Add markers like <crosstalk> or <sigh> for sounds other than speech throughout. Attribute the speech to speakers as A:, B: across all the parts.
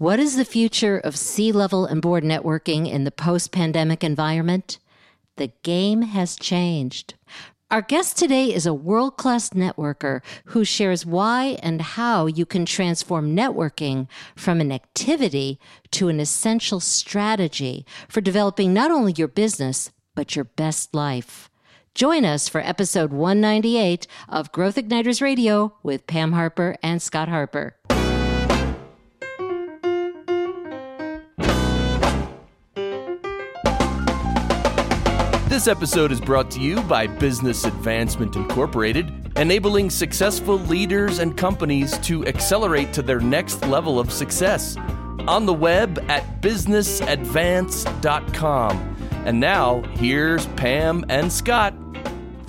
A: What is the future of C level and board networking in the post pandemic environment? The game has changed. Our guest today is a world class networker who shares why and how you can transform networking from an activity to an essential strategy for developing not only your business, but your best life. Join us for episode 198 of Growth Igniters Radio with Pam Harper and Scott Harper.
B: This episode is brought to you by Business Advancement Incorporated, enabling successful leaders and companies to accelerate to their next level of success. On the web at businessadvance.com. And now, here's Pam and Scott.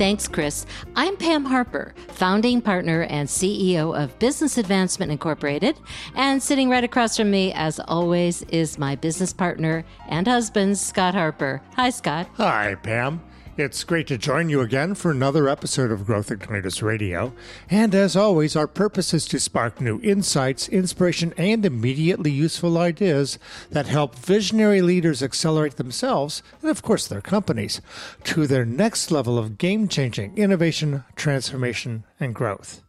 A: Thanks, Chris. I'm Pam Harper, founding partner and CEO of Business Advancement Incorporated. And sitting right across from me, as always, is my business partner and husband, Scott Harper. Hi, Scott.
C: Hi, Pam. It's great to join you again for another episode of Growth Igniters Radio. And as always, our purpose is to spark new insights, inspiration, and immediately useful ideas that help visionary leaders accelerate themselves and, of course, their companies to their next level of game changing innovation, transformation, and growth.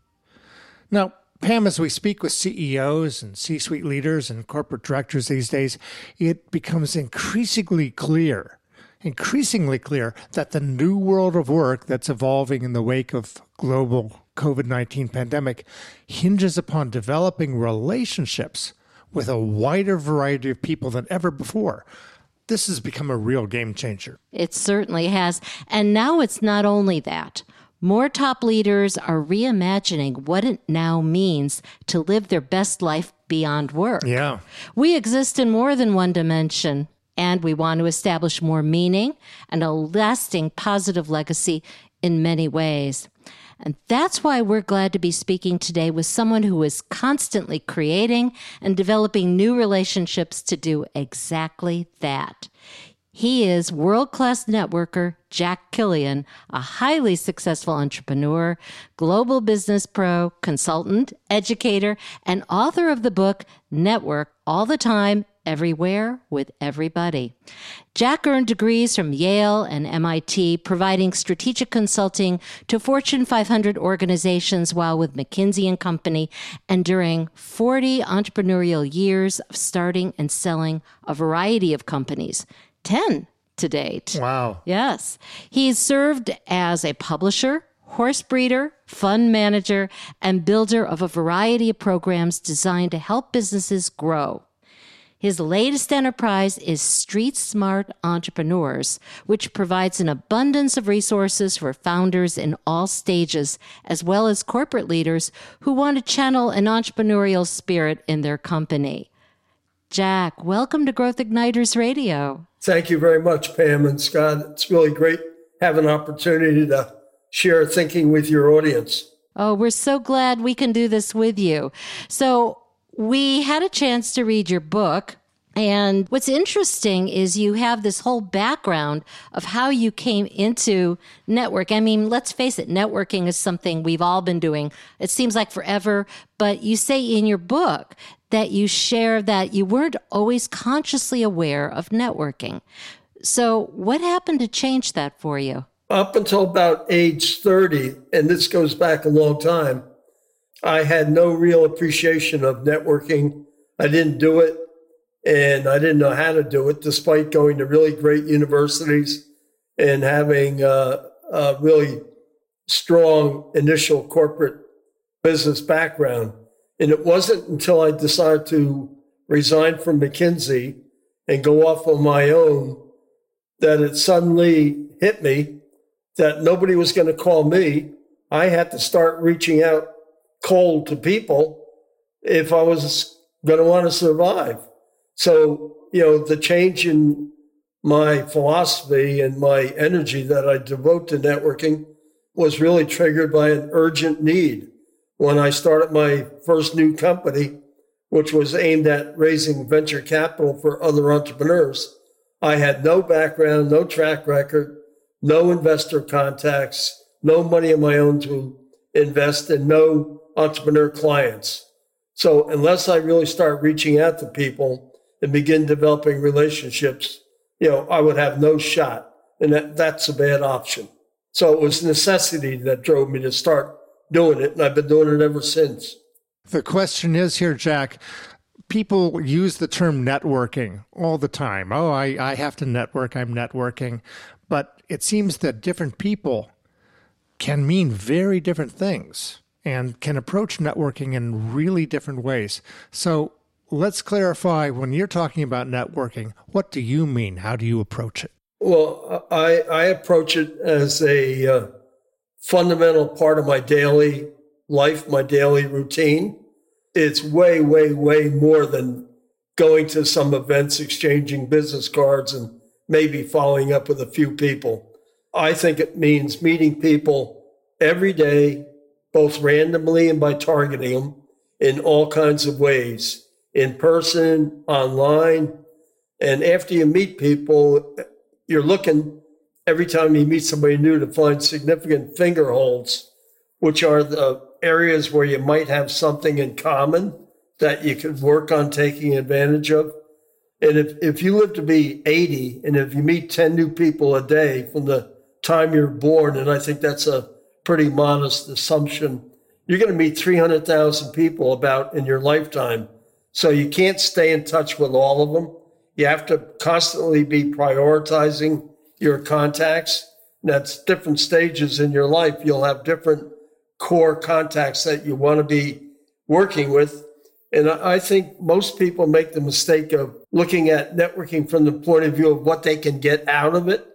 C: Now, Pam, as we speak with CEOs and C suite leaders and corporate directors these days, it becomes increasingly clear increasingly clear that the new world of work that's evolving in the wake of global COVID 19 pandemic hinges upon developing relationships with a wider variety of people than ever before. This has become a real game changer.
A: It certainly has. And now it's not only that. More top leaders are reimagining what it now means to live their best life beyond work.
C: Yeah.
A: We exist in more than one dimension and we want to establish more meaning and a lasting positive legacy in many ways. And that's why we're glad to be speaking today with someone who is constantly creating and developing new relationships to do exactly that. He is world class networker Jack Killion, a highly successful entrepreneur, global business pro, consultant, educator, and author of the book Network All the Time everywhere with everybody. Jack earned degrees from Yale and MIT, providing strategic consulting to Fortune 500 organizations while with McKinsey and Company, and during 40 entrepreneurial years of starting and selling a variety of companies, 10 to date.
C: Wow.
A: Yes. He's served as a publisher, horse breeder, fund manager, and builder of a variety of programs designed to help businesses grow. His latest enterprise is Street Smart Entrepreneurs, which provides an abundance of resources for founders in all stages, as well as corporate leaders who want to channel an entrepreneurial spirit in their company. Jack, welcome to Growth Igniters Radio.
D: Thank you very much, Pam and Scott. It's really great having an opportunity to share thinking with your audience.
A: Oh, we're so glad we can do this with you. So, we had a chance to read your book. And what's interesting is you have this whole background of how you came into network. I mean, let's face it, networking is something we've all been doing. It seems like forever, but you say in your book that you share that you weren't always consciously aware of networking. So, what happened to change that for you?
D: Up until about age 30, and this goes back a long time, I had no real appreciation of networking. I didn't do it and I didn't know how to do it despite going to really great universities and having uh, a really strong initial corporate business background. And it wasn't until I decided to resign from McKinsey and go off on my own that it suddenly hit me that nobody was going to call me. I had to start reaching out cold to people if I was going to want to survive. So, you know, the change in my philosophy and my energy that I devote to networking was really triggered by an urgent need when I started my first new company, which was aimed at raising venture capital for other entrepreneurs. I had no background, no track record, no investor contacts, no money of my own to invest, and no entrepreneur clients. So unless I really start reaching out to people and begin developing relationships, you know, I would have no shot. And that, that's a bad option. So it was necessity that drove me to start doing it. And I've been doing it ever since.
C: The question is here, Jack. People use the term networking all the time. Oh, I, I have to network. I'm networking. But it seems that different people can mean very different things and can approach networking in really different ways. So let's clarify when you're talking about networking, what do you mean? How do you approach it?
D: Well, I, I approach it as a uh, fundamental part of my daily life, my daily routine. It's way, way, way more than going to some events, exchanging business cards, and maybe following up with a few people. I think it means meeting people every day, both randomly and by targeting them in all kinds of ways, in person, online. And after you meet people, you're looking every time you meet somebody new to find significant finger holds, which are the areas where you might have something in common that you could work on taking advantage of. And if, if you live to be 80 and if you meet 10 new people a day from the time you're born, and I think that's a pretty modest assumption. You're going to meet 300,000 people about in your lifetime. So you can't stay in touch with all of them. You have to constantly be prioritizing your contacts. That's different stages in your life. You'll have different core contacts that you want to be working with. And I think most people make the mistake of looking at networking from the point of view of what they can get out of it.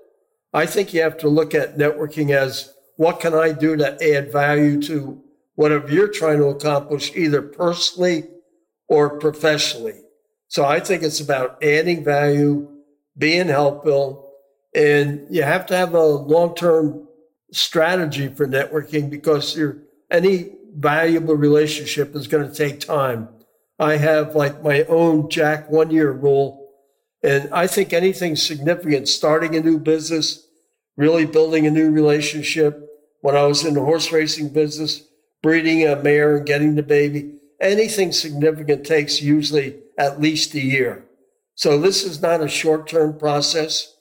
D: I think you have to look at networking as what can I do to add value to whatever you're trying to accomplish, either personally or professionally. So I think it's about adding value, being helpful, and you have to have a long-term strategy for networking because any valuable relationship is going to take time. I have like my own Jack one year rule. And I think anything significant, starting a new business, really building a new relationship, when I was in the horse racing business, breeding a mare and getting the baby, anything significant takes usually at least a year. So this is not a short term process.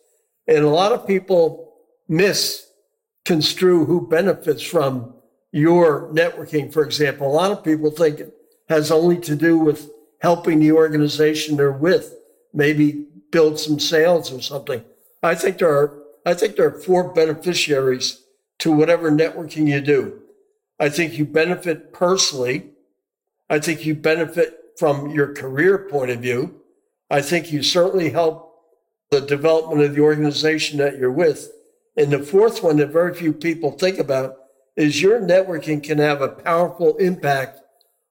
D: And a lot of people misconstrue who benefits from your networking, for example. A lot of people think it has only to do with helping the organization they're with, maybe build some sales or something. I think there are I think there are four beneficiaries to whatever networking you do. I think you benefit personally. I think you benefit from your career point of view. I think you certainly help the development of the organization that you're with. And the fourth one that very few people think about is your networking can have a powerful impact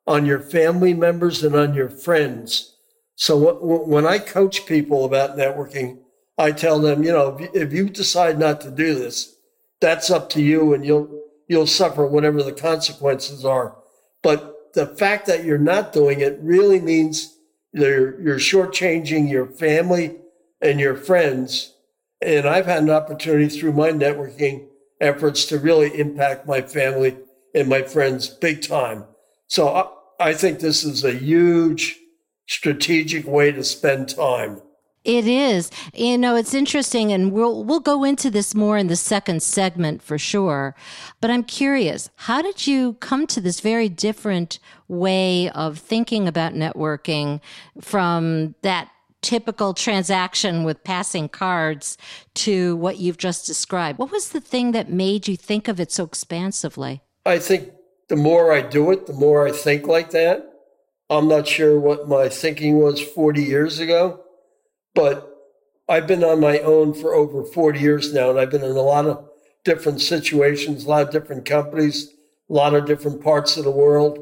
D: on your family members and on your friends. So when I coach people about networking, I tell them, you know, if you decide not to do this, that's up to you and you'll you'll suffer whatever the consequences are. But the fact that you're not doing it really means you're you're shortchanging your family and your friends. And I've had an opportunity through my networking efforts to really impact my family and my friends big time. So I, I think this is a huge strategic way to spend time.
A: It is. You know, it's interesting and we'll we'll go into this more in the second segment for sure. But I'm curious, how did you come to this very different way of thinking about networking from that typical transaction with passing cards to what you've just described? What was the thing that made you think of it so expansively?
D: I think the more I do it, the more I think like that. I'm not sure what my thinking was 40 years ago but I've been on my own for over 40 years now, and I've been in a lot of different situations, a lot of different companies, a lot of different parts of the world.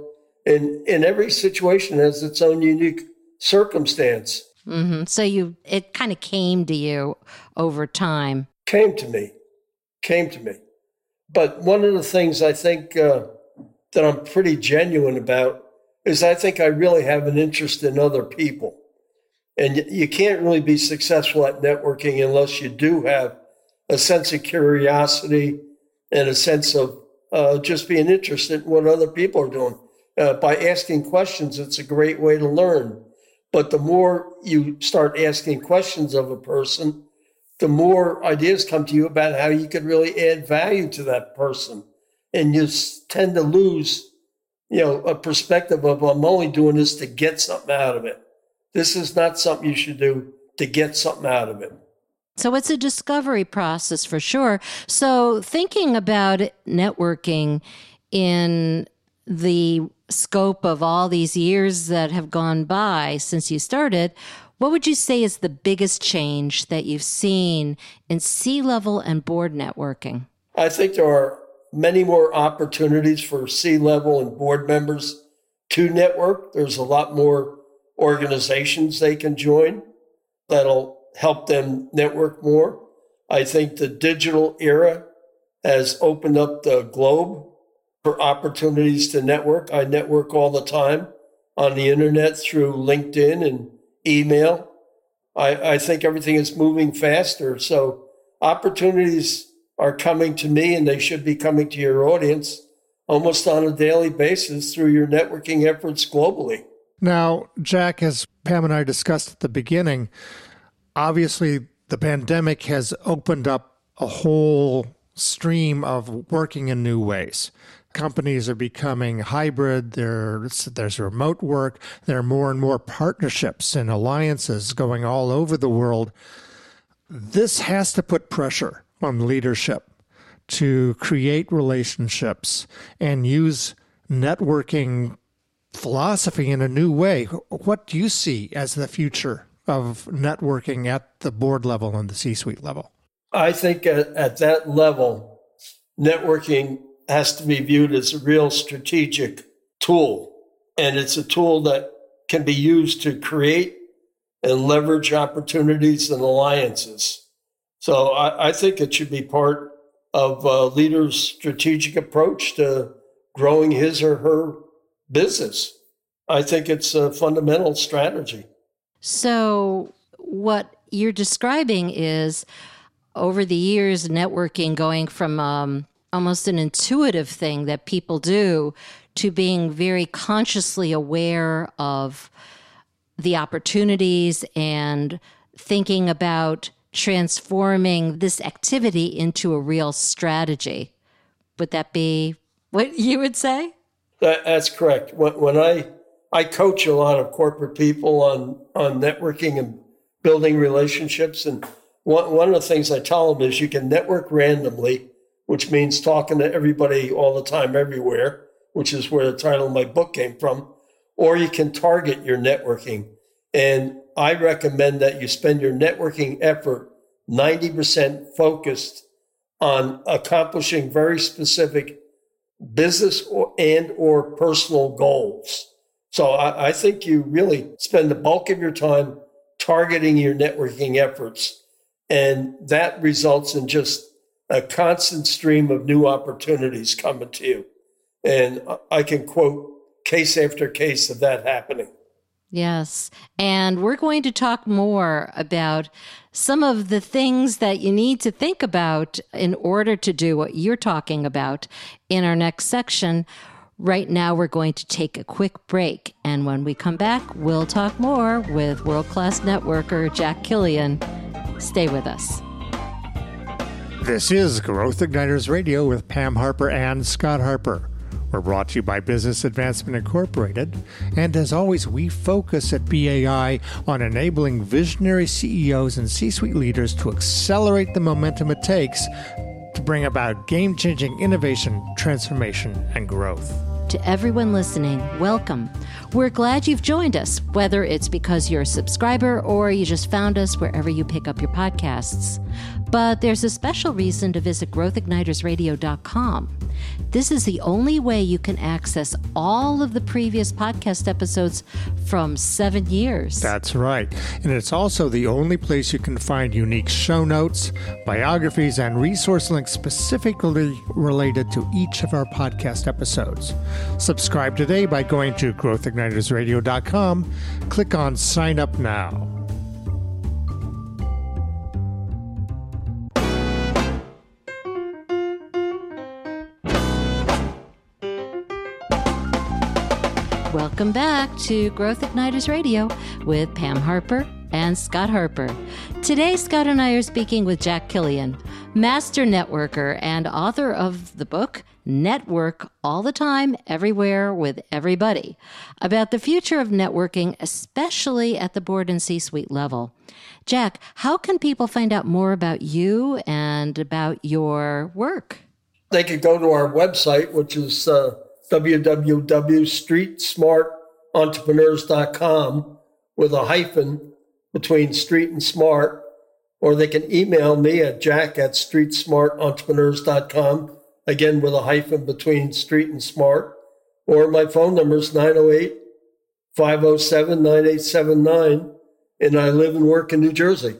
D: And, and every situation has its own unique circumstance.
A: Mm-hmm. So you, it kind of came to you over time.
D: Came to me, came to me. But one of the things I think uh, that I'm pretty genuine about is I think I really have an interest in other people. And you can't really be successful at networking unless you do have a sense of curiosity and a sense of uh, just being interested in what other people are doing. uh, by asking questions, it's a great way to learn. But the more you start asking questions of a person, the more ideas come to you about how you could really add value to that person. And you tend to lose, you know, a perspective of I'm only doing this to get something out of it. This is not something you should do to get something out of it.
A: So it's a discovery process for sure. So thinking about networking in the scope of all these years that have gone by since you started, what would you say is the biggest change that you've seen in C level and board networking?
D: I think there are many more opportunities for C level and board members to network. There's a lot more organizations they can join that'll help them network more. I think the digital era has opened up the globe for opportunities to network. I network all the time on the internet through LinkedIn and email. I, I think everything is moving faster. So opportunities are coming to me and they should be coming to your audience almost on a daily basis through your networking efforts globally.
C: Now, Jack, as Pam and I discussed at the beginning, obviously the pandemic has opened up a whole stream of working in new ways. Companies are becoming hybrid. There's, there's remote work. There are more and more partnerships and alliances going all over the world. This has to put pressure on leadership to create relationships and use networking philosophy in a new way. What do you see as the future of networking at the board level and the C suite level?
D: I think at, at that level, networking has to be viewed as a real strategic tool. And it's a tool that can be used to create and leverage opportunities and alliances. So I, I think it should be part of a leader's strategic approach to growing his or her business. I think it's a fundamental strategy.
A: So, what you're describing is over the years, networking going from um, almost an intuitive thing that people do to being very consciously aware of the opportunities and thinking about transforming this activity into a real strategy. Would that be what you would say?
D: That, that's correct. When, when I I coach a lot of corporate people on on networking and building relationships. And one one of the things I tell them is you can network randomly, which means talking to everybody all the time, everywhere, which is where the title of my book came from. Or you can target your networking. And I recommend that you spend your networking effort 90% focused on accomplishing very specific business or, and or personal goals. So I, I think you really spend the bulk of your time targeting your networking efforts. And that results in just a constant stream of new opportunities coming to you. And I can quote case after case of that happening.
A: Yes. And we're going to talk more about some of the things that you need to think about in order to do what you're talking about in our next section. Right now, we're going to take a quick break. And when we come back, we'll talk more with world class networker Jack Killion. Stay with us.
C: This is Growth Igniters Radio with Pam Harper and Scott Harper. We're brought to you by Business Advancement Incorporated. And as always, we focus at BAI on enabling visionary CEOs and C suite leaders to accelerate the momentum it takes to bring about game changing innovation, transformation, and growth.
A: To everyone listening, welcome. We're glad you've joined us, whether it's because you're a subscriber or you just found us wherever you pick up your podcasts. But there's a special reason to visit growthignitersradio.com. This is the only way you can access all of the previous podcast episodes from seven years.
C: That's right. And it's also the only place you can find unique show notes, biographies, and resource links specifically related to each of our podcast episodes. Subscribe today by going to growthignitersradio.com. Click on Sign Up Now.
A: Welcome back to Growth Igniters Radio with Pam Harper and Scott Harper. Today, Scott and I are speaking with Jack Killion, master networker and author of the book Network All the Time, Everywhere with Everybody, about the future of networking, especially at the board and C suite level. Jack, how can people find out more about you and about your work?
D: They could go to our website, which is uh, www.streetsmartentrepreneurs.com with a hyphen between street and smart, or they can email me at jack at streetsmartentrepreneurs.com, again with a hyphen between street and smart, or my phone number is 908 507 9879, and I live and work in New Jersey.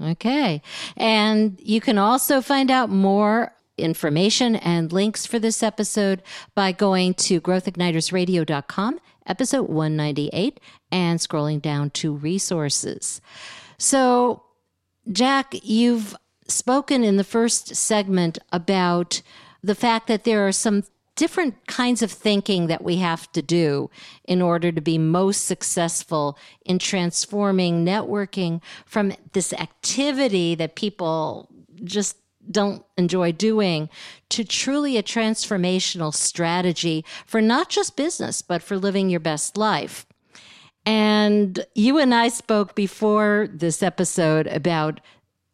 A: Okay. And you can also find out more information and links for this episode by going to growthignitersradio.com, episode 198, and scrolling down to resources. So, Jack, you've spoken in the first segment about the fact that there are some different kinds of thinking that we have to do in order to be most successful in transforming networking from this activity that people just don't enjoy doing to truly a transformational strategy for not just business, but for living your best life. And you and I spoke before this episode about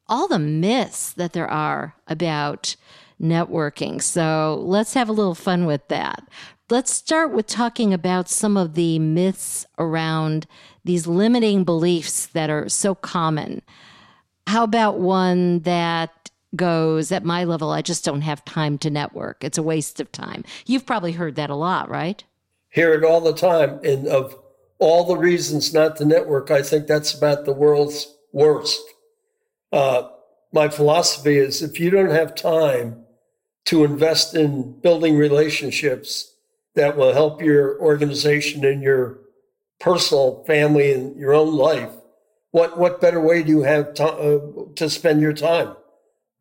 A: all the myths that there are about networking. So let's have a little fun with that. Let's start with talking about some of the myths around these limiting beliefs that are so common. How about one that goes at my level, I just don't have time to network. It's a waste of time. You've probably heard that a lot, right?
D: Hear it all the time. And of all the reasons not to network, I think that's about the world's worst. Uh, my philosophy is if you don't have time to invest in building relationships that will help your organization and your personal family and your own life, what, what better way do you have to, uh, to spend your time?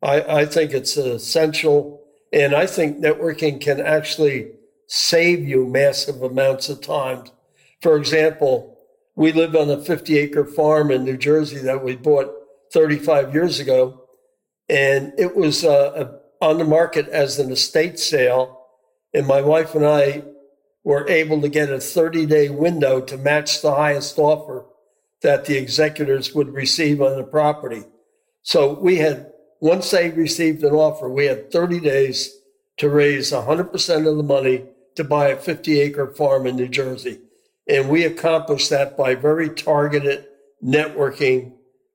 D: I, I think it's essential. And I think networking can actually save you massive amounts of time. For example, we live on a 50 acre farm in New Jersey that we bought 35 years ago. And it was uh, on the market as an estate sale. And my wife and I were able to get a 30 day window to match the highest offer that the executors would receive on the property. So we had once they received an offer, we had 30 days to raise 100% of the money to buy a 50 acre farm in New Jersey. And we accomplished that by very targeted networking.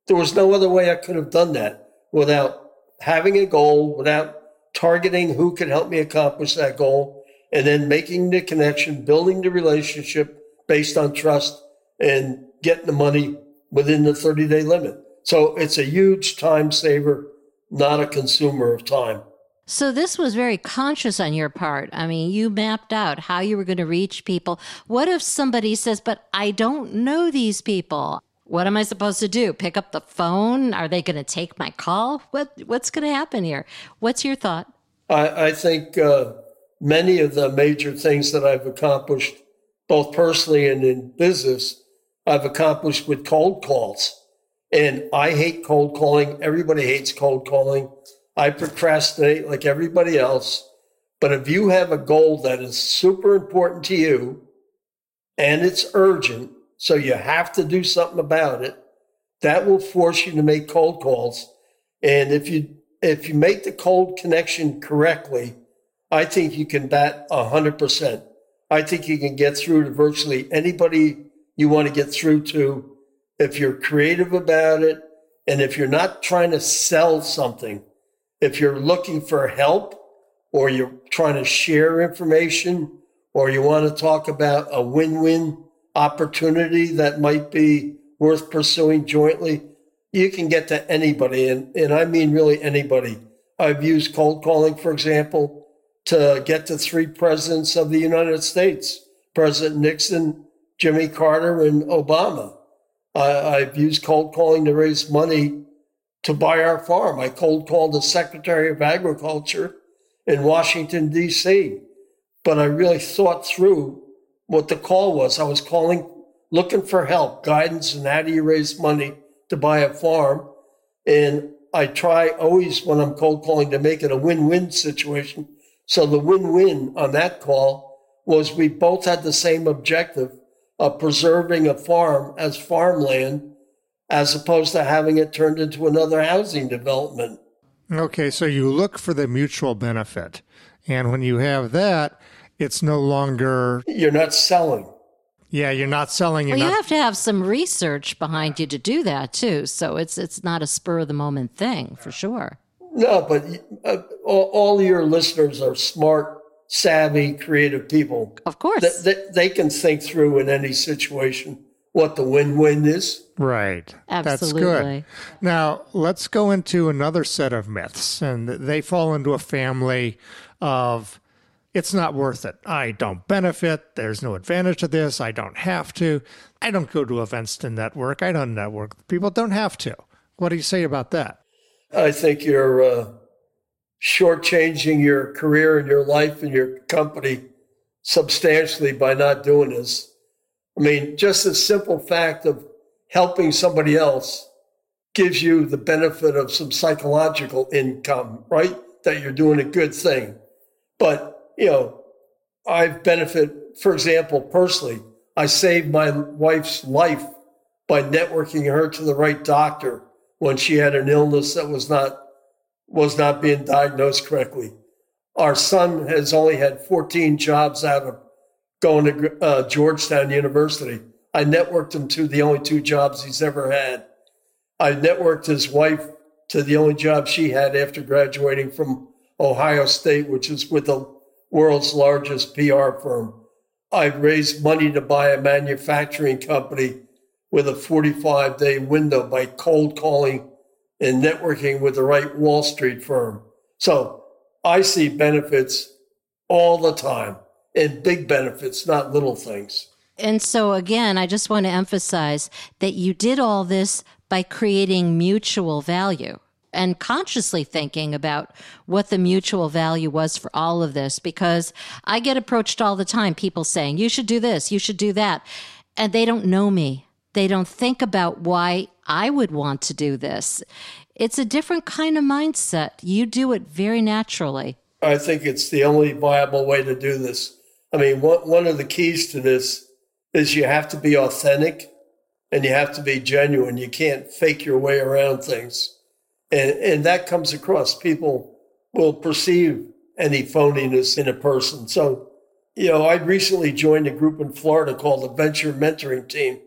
D: There was no other way I could have done that without having a goal, without targeting who could help me accomplish that goal, and then making the connection, building the relationship based on trust, and getting the money within the 30 day limit. So it's a huge time saver not a consumer of time.
A: So this was very conscious on your part. I mean, you mapped out how you were going to reach people. What if somebody says, "But I don't know these people. What am I supposed to do? Pick up the phone? Are they going to take my call? What what's going to happen here? What's your thought?"
D: I, I think uh, many of the major things that I've accomplished, both personally and in business, I've accomplished with cold calls. And I hate cold calling. Everybody hates cold calling. I procrastinate like everybody else. But if you have a goal that is super important to you and it's urgent, so you have to do something about it, that will force you to make cold calls. And if you if you make the cold connection correctly, I think you can bat hundred percent. I think you can get through to virtually anybody you want to get through to if you're creative about it, and if you're not trying to sell something, if you're looking for help or you're trying to share information or you want to talk about a win win opportunity that might be worth pursuing jointly, you can get to anybody. And, and I mean really anybody. I've used cold calling, for example, to get to three presidents of the United States President Nixon, Jimmy Carter, and Obama. I, I've used cold calling to raise money to buy our farm. I cold called the Secretary of Agriculture in Washington, D.C., but I really thought through what the call was. I was calling, looking for help, guidance, and how do you raise money to buy a farm. And I try always when I'm cold calling to make it a win win situation. So the win win on that call was we both had the same objective of preserving a farm as farmland as opposed to having it turned into another housing development.
C: Okay, so you look for the mutual benefit. And when you have that, it's no longer.
D: You're not selling.
C: Yeah, you're not selling.
A: You're
C: well,
A: you have to have some research behind you to do that too. So it's it's not a spur of the moment thing for sure.
D: No, but uh, all, all, your listeners are smart, savvy, creative people.
A: Of course,
D: they, they, they can think through in any situation what the win-win is.
C: Right.
A: Absolutely.
C: That's good. Now, let's go into another set of myths, and they fall into a family of it's not worth it. I don't benefit. There's no advantage to this. I don't have to. I don't go to events to network. I don't network. People don't have to. What do you say about that?
D: I think you're uh, shortchanging your career and your life and your company substantially by not doing this. I mean, just the simple fact of helping somebody else gives you the benefit of some psychological income, right? That you're doing a good thing. But you know, I've benefit, for example, personally, I saved my wife's life by networking her to the right doctor when she had an illness that was not was not being diagnosed correctly. Our son has only had 14 jobs out of going to uh, Georgetown University. I networked him to the only two jobs he's ever had. I networked his wife to the only job she had after graduating from Ohio State, which is with the world's largest PR firm. I raised money to buy a manufacturing company with a 45 day window by cold calling and networking with the right Wall Street firm. So I see benefits all the time and big benefits, not little things.
A: And so, again, I just want to emphasize that you did all this by creating mutual value and consciously thinking about what the mutual value was for all of this because I get approached all the time people saying you should do this you should do that and they don't know me they don't think about why I would want to do this it's a different kind of mindset you do it very naturally
D: I think it's the only viable way to do this I mean one one of the keys to this is you have to be authentic and you have to be genuine you can't fake your way around things and, and that comes across. People will perceive any phoniness in a person. So, you know, I recently joined a group in Florida called the Venture Mentoring Team.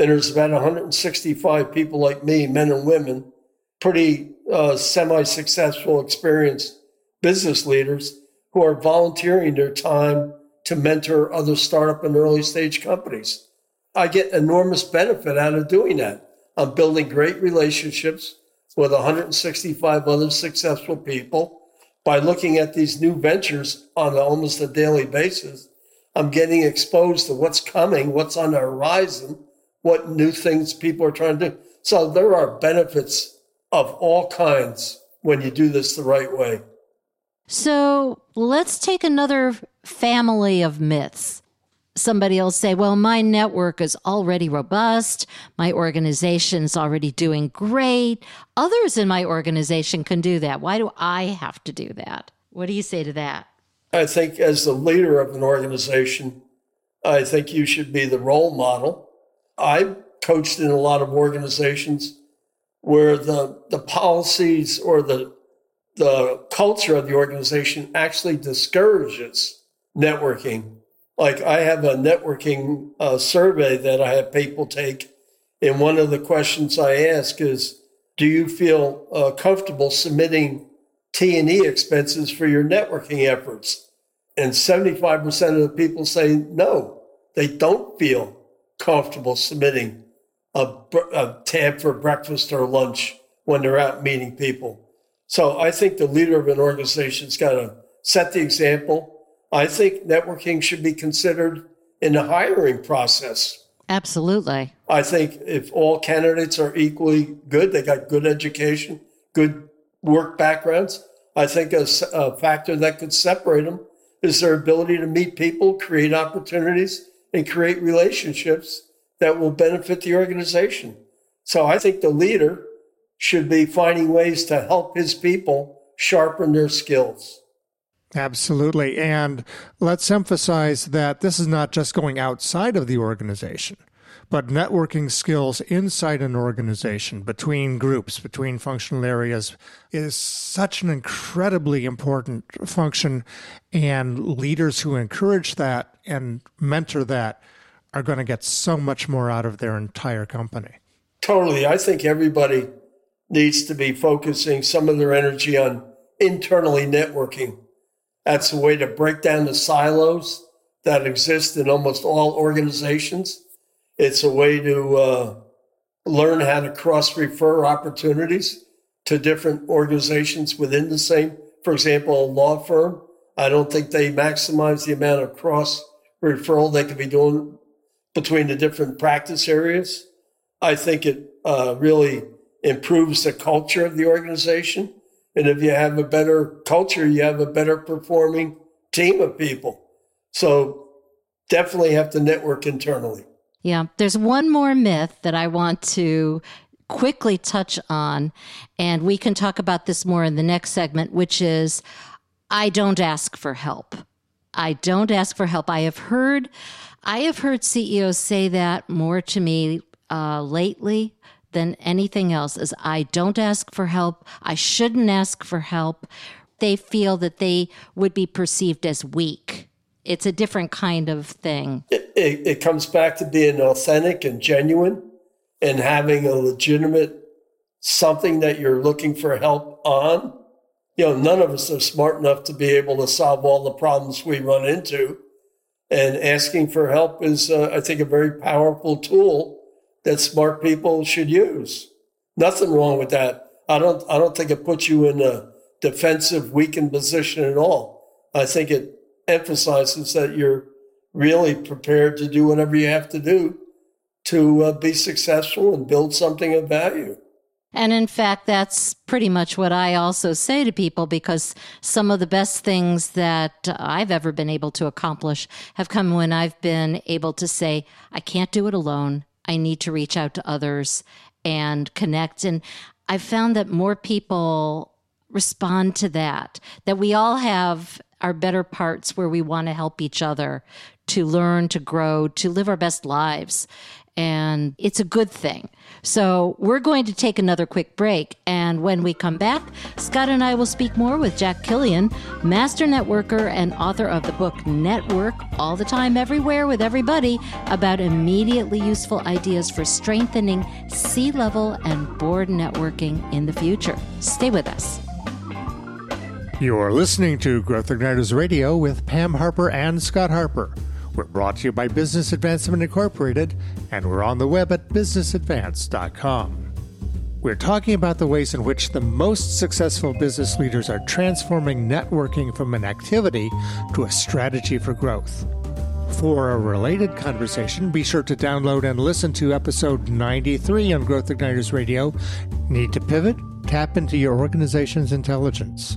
D: And there's about 165 people like me, men and women, pretty uh, semi successful, experienced business leaders who are volunteering their time to mentor other startup and early stage companies. I get enormous benefit out of doing that. I'm building great relationships with 165 other successful people by looking at these new ventures on almost a daily basis. I'm getting exposed to what's coming, what's on the horizon, what new things people are trying to do. So there are benefits of all kinds when you do this the right way.
A: So let's take another family of myths somebody will say, well, my network is already robust. My organization is already doing great. Others in my organization can do that. Why do I have to do that? What do you say to that?
D: I think as the leader of an organization, I think you should be the role model. I coached in a lot of organizations where the, the policies or the, the culture of the organization actually discourages networking like I have a networking uh, survey that I have people take. And one of the questions I ask is, do you feel uh, comfortable submitting T&E expenses for your networking efforts? And 75% of the people say no, they don't feel comfortable submitting a, a tab for breakfast or lunch when they're out meeting people. So I think the leader of an organization's got to set the example I think networking should be considered in the hiring process.
A: Absolutely.
D: I think if all candidates are equally good, they got good education, good work backgrounds, I think a, a factor that could separate them is their ability to meet people, create opportunities, and create relationships that will benefit the organization. So I think the leader should be finding ways to help his people sharpen their skills.
C: Absolutely. And let's emphasize that this is not just going outside of the organization, but networking skills inside an organization, between groups, between functional areas, is such an incredibly important function. And leaders who encourage that and mentor that are going to get so much more out of their entire company.
D: Totally. I think everybody needs to be focusing some of their energy on internally networking that's a way to break down the silos that exist in almost all organizations. It's a way to uh, learn how to cross refer opportunities to different organizations within the same. For example, a law firm, I don't think they maximize the amount of cross referral they could be doing between the different practice areas. I think it uh, really improves the culture of the organization and if you have a better culture, you have a better performing team of people. So definitely have to network internally.
A: Yeah. There's one more myth that I want to quickly touch on, and we can talk about this more in the next segment, which is I don't ask for help. I don't ask for help. I have heard, I have heard CEOs say that more to me uh, lately than anything else is I don't ask for help. I shouldn't ask for help. They feel that they would be perceived as weak. It's a different kind of thing.
D: It, it, it comes back to being authentic and genuine and having a legitimate something that you're looking for help on. You know, none of us are smart enough to be able to solve all the problems we run into. And asking for help is, uh, I think, a very powerful tool that smart people should use. Nothing wrong with that. I don't, I don't think it puts you in a defensive, weakened position at all. I think it emphasizes that you're really prepared to do whatever you have to do to uh, be successful and build something of value.
A: And in fact, that's pretty much what I also say to people because some of the best things that I've ever been able to accomplish have come when I've been able to say, I can't do it alone. I need to reach out to others and connect. And I've found that more people respond to that, that we all have our better parts where we want to help each other to learn, to grow, to live our best lives and it's a good thing. So, we're going to take another quick break. And when we come back, Scott and I will speak more with Jack Killion, master networker and author of the book Network All the Time, Everywhere with Everybody, about immediately useful ideas for strengthening C level and board networking in the future. Stay with us.
C: You're listening to Growth Igniters Radio with Pam Harper and Scott Harper. We're brought to you by Business Advancement Incorporated, and we're on the web at businessadvance.com. We're talking about the ways in which the most successful business leaders are transforming networking from an activity to a strategy for growth. For a related conversation, be sure to download and listen to episode 93 on Growth Igniters Radio. Need to pivot? Tap into your organization's intelligence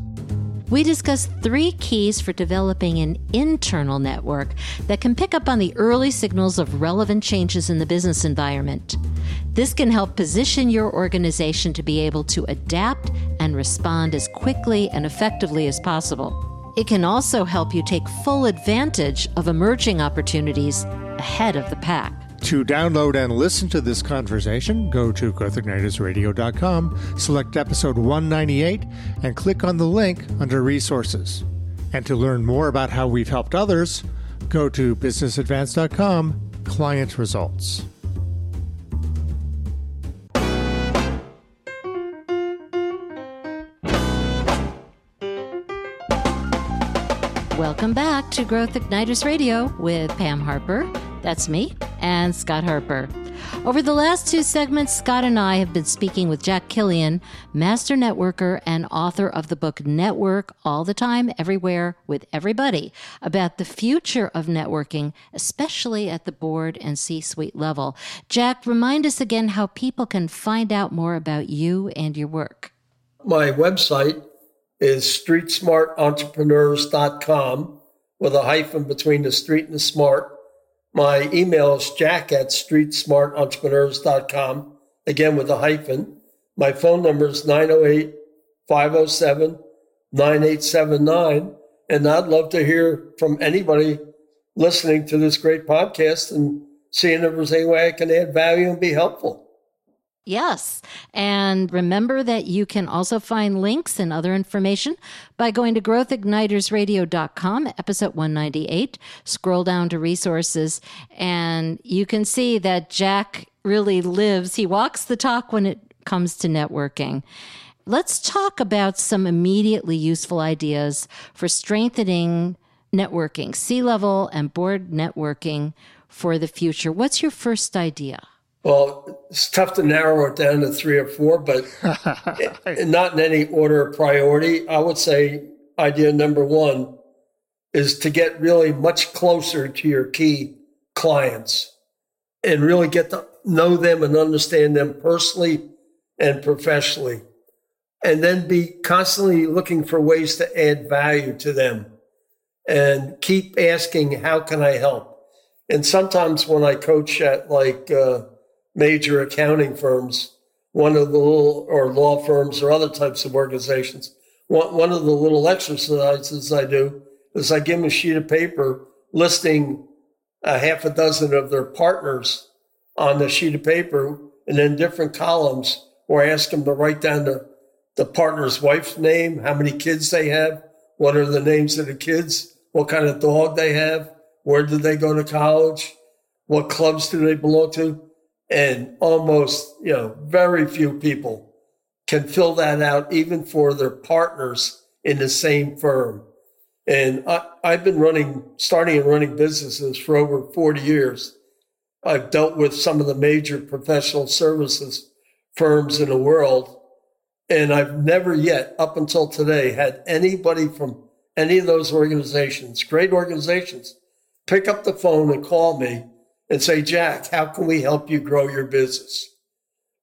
A: we discuss three keys for developing an internal network that can pick up on the early signals of relevant changes in the business environment. This can help position your organization to be able to adapt and respond as quickly and effectively as possible. It can also help you take full advantage of emerging opportunities ahead of the pack.
C: To download and listen to this conversation, go to growthignitersradio.com, select episode 198, and click on the link under Resources. And to learn more about how we've helped others, go to businessadvance.com, Client Results.
A: Welcome back to Growth Igniters Radio with Pam Harper. That's me and Scott Harper. Over the last two segments, Scott and I have been speaking with Jack Killion, master networker and author of the book Network All the Time, Everywhere, with Everybody, about the future of networking, especially at the board and C suite level. Jack, remind us again how people can find out more about you and your work.
D: My website is streetsmartentrepreneurs.com with a hyphen between the street and the smart My email is jack at streetsmartentrepreneurs.com, again with a hyphen. My phone number is 908 507 9879. And I'd love to hear from anybody listening to this great podcast and seeing if there's any way I can add value and be helpful.
A: Yes. And remember that you can also find links and other information by going to growthignitersradio.com, episode 198. Scroll down to resources, and you can see that Jack really lives. He walks the talk when it comes to networking. Let's talk about some immediately useful ideas for strengthening networking, C level and board networking for the future. What's your first idea?
D: Well, it's tough to narrow it down to three or four, but <laughs> not in any order of priority. I would say idea number one is to get really much closer to your key clients and really get to know them and understand them personally and professionally. And then be constantly looking for ways to add value to them and keep asking, how can I help? And sometimes when I coach at like, uh, major accounting firms, one of the little, or law firms or other types of organizations. One, one of the little exercises I do is I give them a sheet of paper listing a half a dozen of their partners on the sheet of paper and then different columns where I ask them to write down the, the partner's wife's name, how many kids they have, what are the names of the kids, what kind of dog they have, where did they go to college, what clubs do they belong to and almost, you know, very few people can fill that out, even for their partners in the same firm. And I, have been running, starting and running businesses for over 40 years. I've dealt with some of the major professional services firms in the world. And I've never yet, up until today, had anybody from any of those organizations, great organizations, pick up the phone and call me and say, Jack, how can we help you grow your business?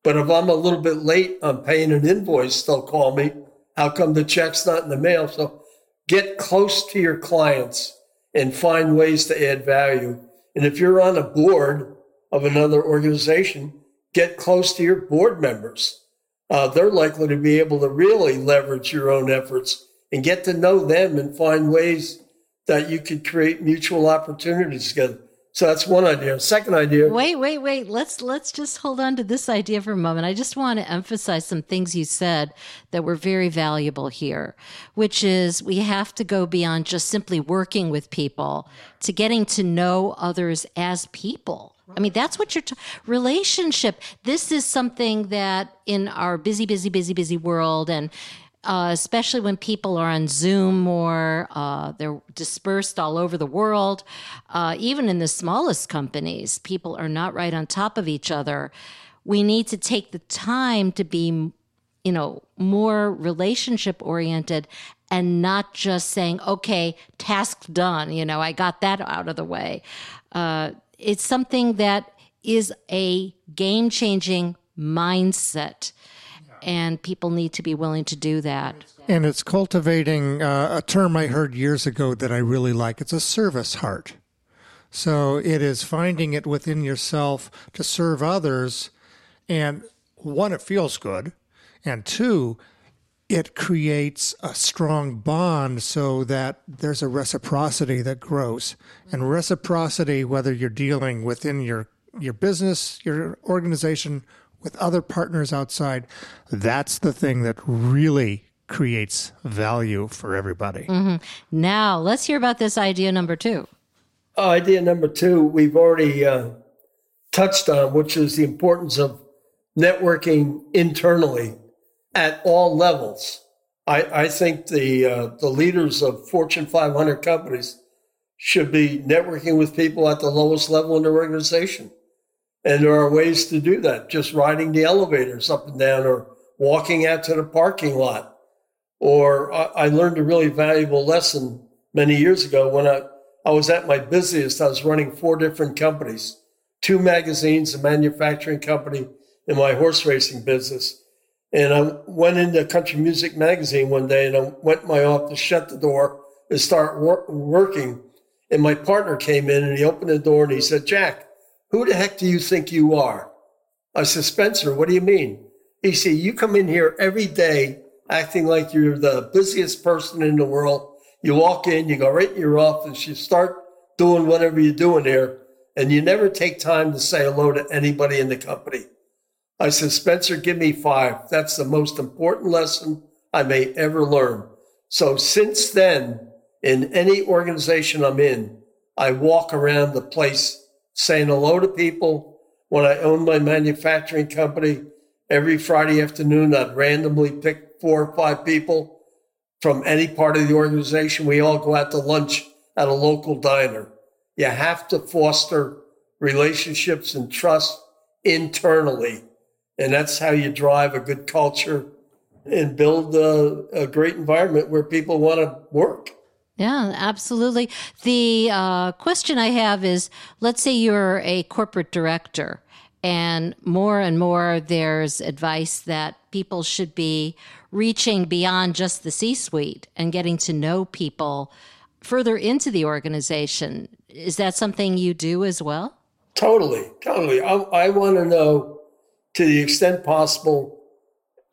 D: But if I'm a little bit late on paying an invoice, they'll call me. How come the check's not in the mail? So get close to your clients and find ways to add value. And if you're on a board of another organization, get close to your board members. Uh, they're likely to be able to really leverage your own efforts and get to know them and find ways that you could create mutual opportunities together. So that's one idea. Second idea.
A: Wait, wait, wait. Let's let's just hold on to this idea for a moment. I just want to emphasize some things you said that were very valuable here, which is we have to go beyond just simply working with people to getting to know others as people. I mean, that's what your t- relationship. This is something that in our busy, busy, busy, busy world, and uh, especially when people are on Zoom or uh, they're dispersed all over the world. Uh, even in the smallest companies, people are not right on top of each other. We need to take the time to be, you know, more relationship oriented and not just saying, okay, task done. You know, I got that out of the way. Uh, it's something that is a game changing mindset and people need to be willing to do that.
C: And it's cultivating uh, a term I heard years ago that I really like. It's a service heart. So it is finding it within yourself to serve others. And one, it feels good. And two, it creates a strong bond so that there's a reciprocity that grows. And reciprocity, whether you're dealing within your, your business, your organization, with other partners outside, that's the thing that really creates value for everybody.
A: Mm-hmm. Now, let's hear about this idea number two.
D: Uh, idea number two, we've already uh, touched on, which is the importance of networking internally at all levels. I, I think the uh, the leaders of Fortune 500 companies should be networking with people at the lowest level in their organization. And there are ways to do that, just riding the elevators up and down or walking out to the parking lot. Or I, learned a really valuable lesson many years ago when I, I was at my busiest. I was running four different companies, two magazines, a manufacturing company, and my horse racing business. And I went into Country Music Magazine one day and I went my office, shut the door, and start wor- working. And my partner came in and he opened the door and he said, Jack, who the heck do you think you are? I said, Spencer, what do you mean? He said, You come in here every day acting like you're the busiest person in the world. You walk in, you go right in your office, you start doing whatever you're doing there, and you never take time to say hello to anybody in the company. I said, Spencer, give me five. That's the most important lesson I may ever learn. So since then, in any organization I'm in, I walk around the place saying hello to people. When I owned my manufacturing company, every Friday afternoon, I'd randomly pick four or five people from any part of the organization. We all go out to lunch at a local diner. You have to foster relationships and trust internally. And that's how you drive a good culture and build a, a great environment where people want to work.
A: Yeah, absolutely. The uh, question I have is let's say you're a corporate director, and more and more there's advice that people should be reaching beyond just the C suite and getting to know people further into the organization. Is that something you do as well?
D: Totally, totally. I, I want to know to the extent possible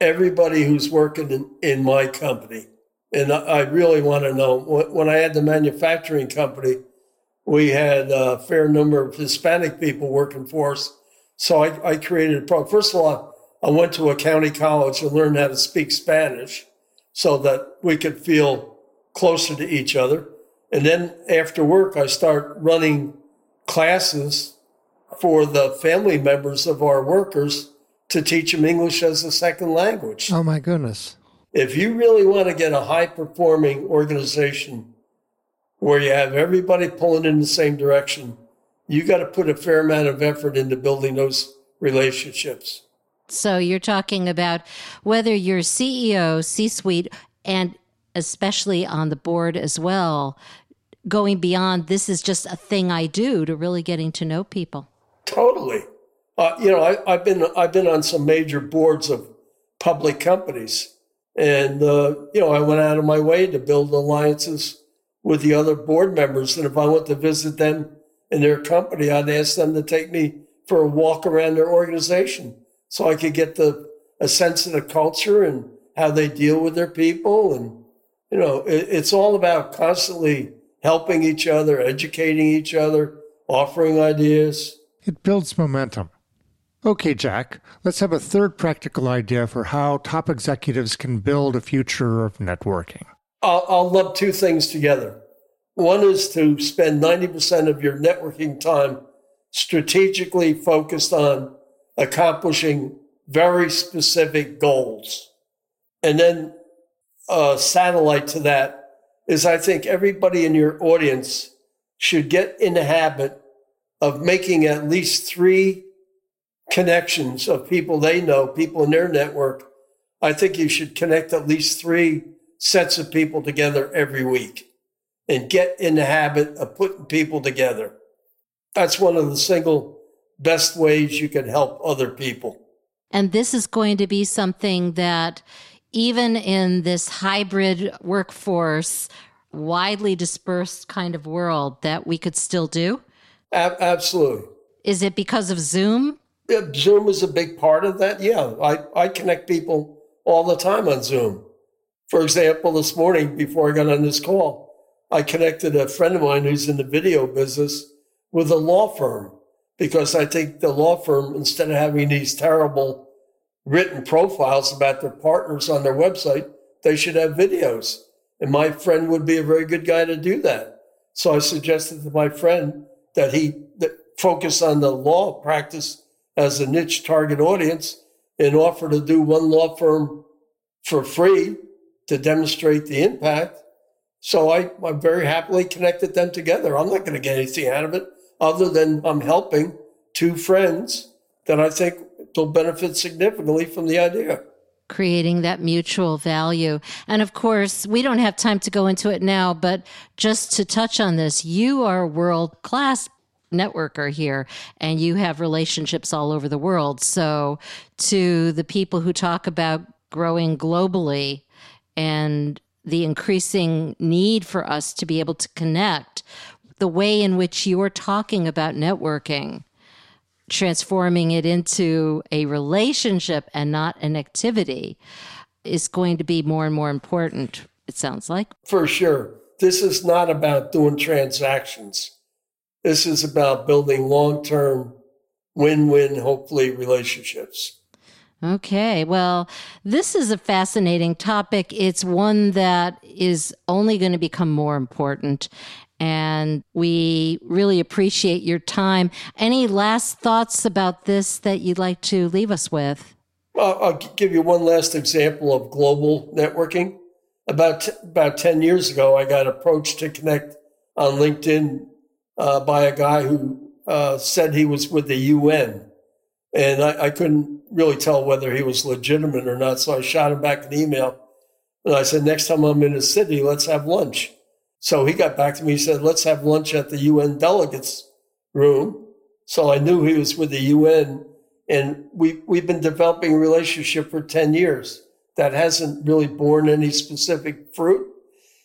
D: everybody who's working in, in my company. And I really want to know when I had the manufacturing company, we had a fair number of Hispanic people working for us. So I, I created a program. First of all, I went to a county college and learned how to speak Spanish so that we could feel closer to each other. And then after work, I start running classes for the family members of our workers to teach them English as a second language.
C: Oh, my goodness.
D: If you really want to get a high performing organization where you have everybody pulling in the same direction, you got to put a fair amount of effort into building those relationships.
A: So you're talking about whether you're CEO, C suite, and especially on the board as well, going beyond this is just a thing I do to really getting to know people.
D: Totally. Uh, you know, I, have been I've been on some major boards of public companies, and uh, you know, I went out of my way to build alliances with the other board members. And if I went to visit them in their company, I'd ask them to take me for a walk around their organization so I could get the a sense of the culture and how they deal with their people. And you know, it, it's all about constantly helping each other, educating each other, offering ideas.
C: It builds momentum. Okay, Jack, let's have a third practical idea for how top executives can build a future of networking.
D: I'll, I'll lump two things together. One is to spend 90% of your networking time strategically focused on accomplishing very specific goals. And then a satellite to that is I think everybody in your audience should get in the habit of making at least three connections of people they know, people in their network, I think you should connect at least three sets of people together every week and get in the habit of putting people together. That's one of the single best ways you can help other people.
A: And this is going to be something that even in this hybrid workforce, widely dispersed kind of world that we could still do?
D: A- absolutely.
A: Is it because of Zoom?
D: Zoom is a big part of that. Yeah, I, I connect people all the time on Zoom. For example, this morning before I got on this call, I connected a friend of mine who's in the video business with a law firm because I think the law firm, instead of having these terrible written profiles about their partners on their website, they should have videos. And my friend would be a very good guy to do that. So I suggested to my friend that he that focus on the law practice as a niche target audience and offer to do one law firm for free to demonstrate the impact. So I, I very happily connected them together. I'm not going to get anything out of it other than I'm helping two friends that I think will benefit significantly from the idea
A: creating that mutual value. And of course, we don't have time to go into it now, but just to touch on this, you are world class networker here and you have relationships all over the world. So, to the people who talk about growing globally and the increasing need for us to be able to connect, the way in which you're talking about networking, transforming it into a relationship and not an activity, is going to be more and more important, it sounds like.
D: For sure. This is not about doing transactions. This is about building long term, win win, hopefully, relationships.
A: Okay, well, this is a fascinating topic. It's one that is only going to become more important. And we really appreciate your time. Any last thoughts about this that you'd like to leave us with?
D: Well, I'll give you one last example of global networking. About, t- about 10 years ago, I got approached to connect on LinkedIn uh, by a guy who uh, said he was with the UN. And I, I couldn't really tell whether he was legitimate or not. So I shot him back an email. And I said, next time I'm in a city, let's have lunch. So he got back to me. He said, let's have lunch at the UN delegates room. So I knew he was with the UN. And we, we've been developing a relationship for 10 years that hasn't really borne any specific fruit.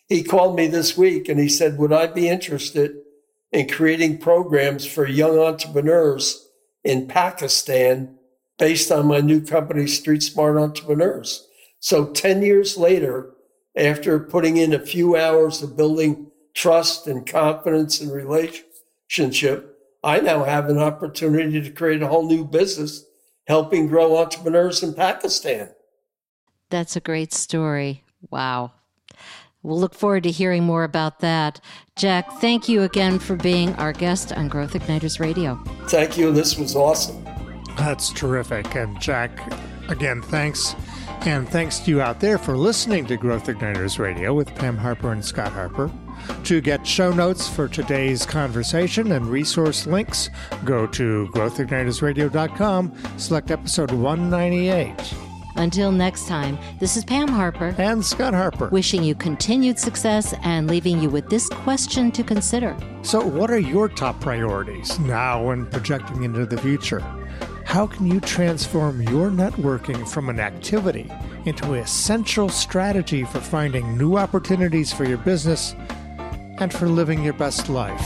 D: He called me this week and he said, would I be interested in creating programs for young entrepreneurs in Pakistan based on my new company, Street Smart Entrepreneurs. So 10 years later, after putting in a few hours of building trust and confidence and relationship, I now have an opportunity to create a whole new business helping grow entrepreneurs in Pakistan.
A: That's a great story. Wow. We'll look forward to hearing more about that. Jack, thank you again for being our guest on Growth Igniters Radio.
D: Thank you. This was awesome.
C: That's terrific. And Jack, again, thanks. And thanks to you out there for listening to Growth Igniters Radio with Pam Harper and Scott Harper. To get show notes for today's conversation and resource links, go to growthignitersradio.com, select episode 198.
A: Until next time, this is Pam Harper
C: and Scott Harper,
A: wishing you continued success and leaving you with this question to consider.
C: So, what are your top priorities now and projecting into the future? How can you transform your networking from an activity into an essential strategy for finding new opportunities for your business and for living your best life?